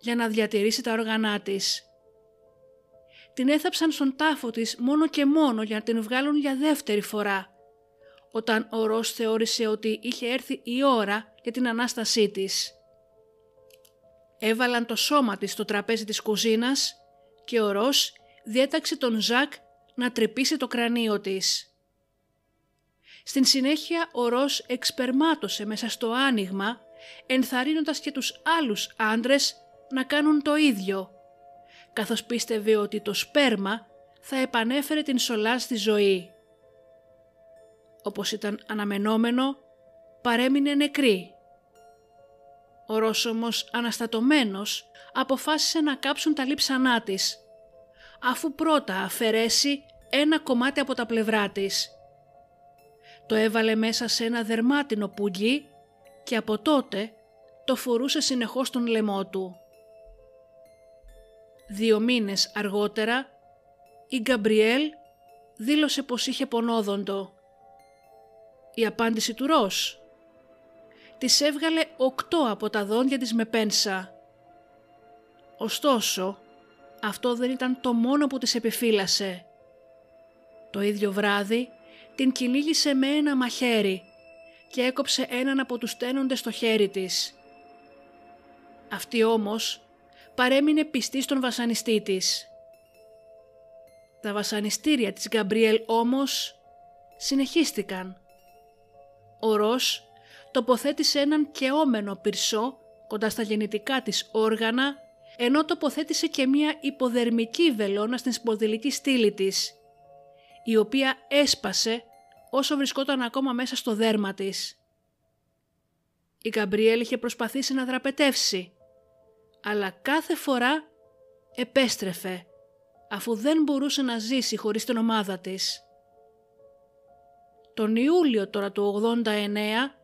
για να διατηρήσει τα όργανά της. Την έθαψαν στον τάφο της μόνο και μόνο για να την βγάλουν για δεύτερη φορά, όταν ο Ρος θεώρησε ότι είχε έρθει η ώρα για την Ανάστασή της. Έβαλαν το σώμα της στο τραπέζι της κουζίνας και ο Ρος διέταξε τον Ζακ να τρυπήσει το κρανίο της. Στην συνέχεια ο Ρος εξπερμάτωσε μέσα στο άνοιγμα ενθαρρύνοντας και τους άλλους άντρες να κάνουν το ίδιο καθώς πίστευε ότι το σπέρμα θα επανέφερε την Σολά στη ζωή. Όπως ήταν αναμενόμενο, παρέμεινε νεκρή ο Ρώσομος αναστατωμένος αποφάσισε να κάψουν τα λείψανά της, αφού πρώτα αφαιρέσει ένα κομμάτι από τα πλευρά της. Το έβαλε μέσα σε ένα δερμάτινο πουλί και από τότε το φορούσε συνεχώς στον λαιμό του. Δύο μήνες αργότερα η Γκαμπριέλ δήλωσε πως είχε πονόδοντο. Η απάντηση του Ρος της έβγαλε οκτώ από τα δόντια της με πένσα. Ωστόσο, αυτό δεν ήταν το μόνο που της επιφύλασε. Το ίδιο βράδυ την κυνήγησε με ένα μαχαίρι και έκοψε έναν από τους τένοντες στο χέρι της. Αυτή όμως παρέμεινε πιστή στον βασανιστή της. Τα βασανιστήρια της Γκαμπριέλ όμως συνεχίστηκαν. Ο Ρος τοποθέτησε έναν κεόμενο πυρσό κοντά στα γεννητικά της όργανα, ενώ τοποθέτησε και μία υποδερμική βελόνα στην σποδηλική στήλη της, η οποία έσπασε όσο βρισκόταν ακόμα μέσα στο δέρμα της. Η Καμπριέλ είχε προσπαθήσει να δραπετεύσει, αλλά κάθε φορά επέστρεφε, αφού δεν μπορούσε να ζήσει χωρίς την ομάδα της. Τον Ιούλιο τώρα του 89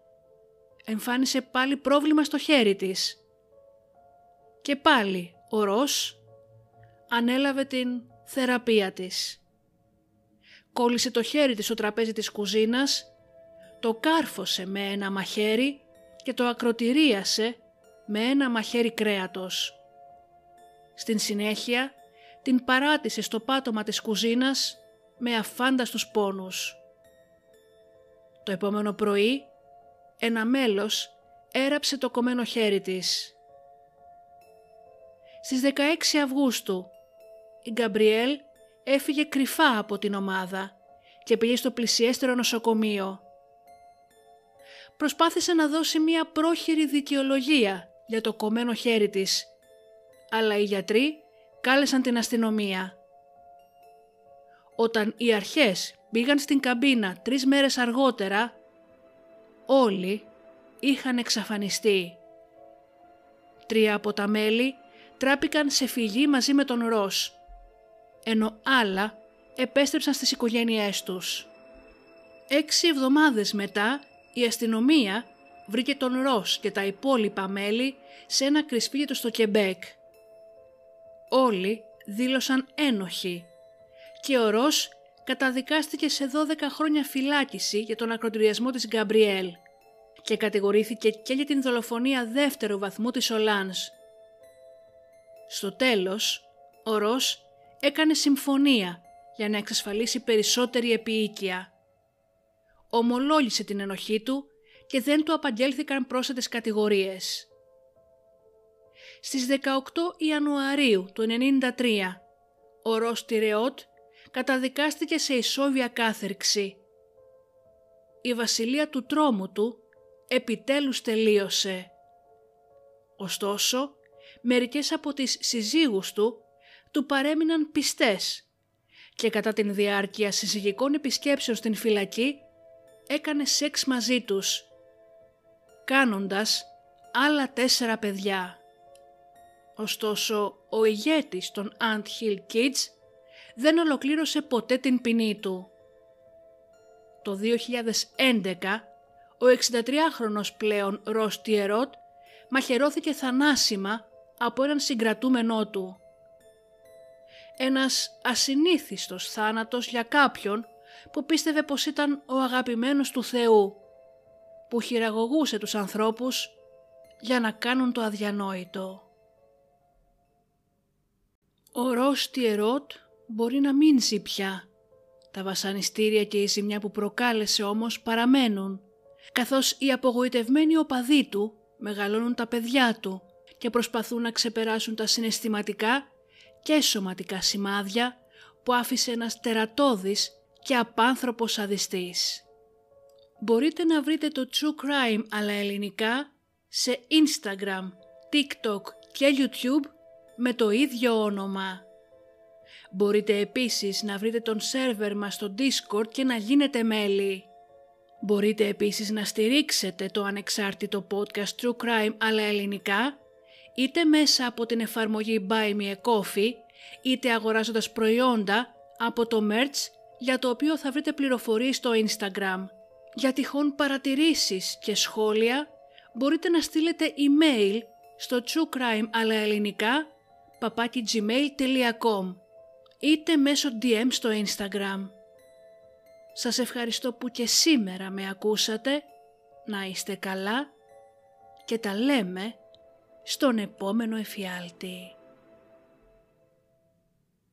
εμφάνισε πάλι πρόβλημα στο χέρι της. Και πάλι ο Ρος ανέλαβε την θεραπεία της. Κόλλησε το χέρι της στο τραπέζι της κουζίνας, το κάρφωσε με ένα μαχαίρι και το ακροτηρίασε με ένα μαχαίρι κρέατος. Στην συνέχεια την παράτησε στο πάτωμα της κουζίνας με αφάνταστους πόνους. Το επόμενο πρωί ένα μέλος έραψε το κομμένο χέρι της. Στις 16 Αυγούστου η Γκαμπριέλ έφυγε κρυφά από την ομάδα και πήγε στο πλησιέστερο νοσοκομείο. Προσπάθησε να δώσει μία πρόχειρη δικαιολογία για το κομμένο χέρι της, αλλά οι γιατροί κάλεσαν την αστυνομία. Όταν οι αρχές πήγαν στην καμπίνα τρεις μέρες αργότερα, όλοι είχαν εξαφανιστεί. Τρία από τα μέλη τράπηκαν σε φυγή μαζί με τον Ρος, ενώ άλλα επέστρεψαν στις οικογένειές τους. Έξι εβδομάδες μετά η αστυνομία βρήκε τον Ρος και τα υπόλοιπα μέλη σε ένα κρυσφύγετο στο Κεμπέκ. Όλοι δήλωσαν ένοχοι και ο Ρος καταδικάστηκε σε 12 χρόνια φυλάκιση για τον ακροτηριασμό της Γκαμπριέλ και κατηγορήθηκε και για την δολοφονία δεύτερου βαθμού της Ολάνς. Στο τέλος, ο Ρος έκανε συμφωνία για να εξασφαλίσει περισσότερη επίοικια. Ομολόγησε την ενοχή του και δεν του απαγγέλθηκαν πρόσθετες κατηγορίες. Στις 18 Ιανουαρίου του 1993, ο Ρος Τιρεότ καταδικάστηκε σε ισόβια κάθερξη. Η βασιλεία του τρόμου του επιτέλους τελείωσε. Ωστόσο, μερικές από τις συζύγους του του παρέμειναν πιστές και κατά την διάρκεια συζυγικών επισκέψεων στην φυλακή έκανε σεξ μαζί τους, κάνοντας άλλα τέσσερα παιδιά. Ωστόσο, ο ηγέτης των Ant Hill Kids δεν ολοκλήρωσε ποτέ την ποινή του. Το 2011, ο 63χρονος πλέον Ρος Τιερότ μαχαιρώθηκε θανάσιμα από έναν συγκρατούμενό του. Ένας ασυνήθιστος θάνατος για κάποιον που πίστευε πως ήταν ο αγαπημένος του Θεού, που χειραγωγούσε τους ανθρώπους για να κάνουν το αδιανόητο. Ο Ρος Τιερότ μπορεί να μην ζει πια. Τα βασανιστήρια και η ζημιά που προκάλεσε όμως παραμένουν, καθώς οι απογοητευμένοι οπαδοί του μεγαλώνουν τα παιδιά του και προσπαθούν να ξεπεράσουν τα συναισθηματικά και σωματικά σημάδια που άφησε ένας τερατώδης και απάνθρωπος αδιστής. Μπορείτε να βρείτε το True Crime αλλά ελληνικά σε Instagram, TikTok και YouTube με το ίδιο όνομα. Μπορείτε επίσης να βρείτε τον σερβερ μας στο Discord και να γίνετε μέλη. Μπορείτε επίσης να στηρίξετε το ανεξάρτητο podcast True Crime αλλά ελληνικά είτε μέσα από την εφαρμογή Buy Me a Coffee είτε αγοράζοντας προϊόντα από το merch για το οποίο θα βρείτε πληροφορίες στο Instagram. Για τυχόν παρατηρήσεις και σχόλια μπορείτε να στείλετε email στο truecrime αλλά ελληνικά papakigmail.com είτε μέσω DM στο Instagram. Σας ευχαριστώ που και σήμερα με ακούσατε, να είστε καλά και τα λέμε στον επόμενο εφιάλτη.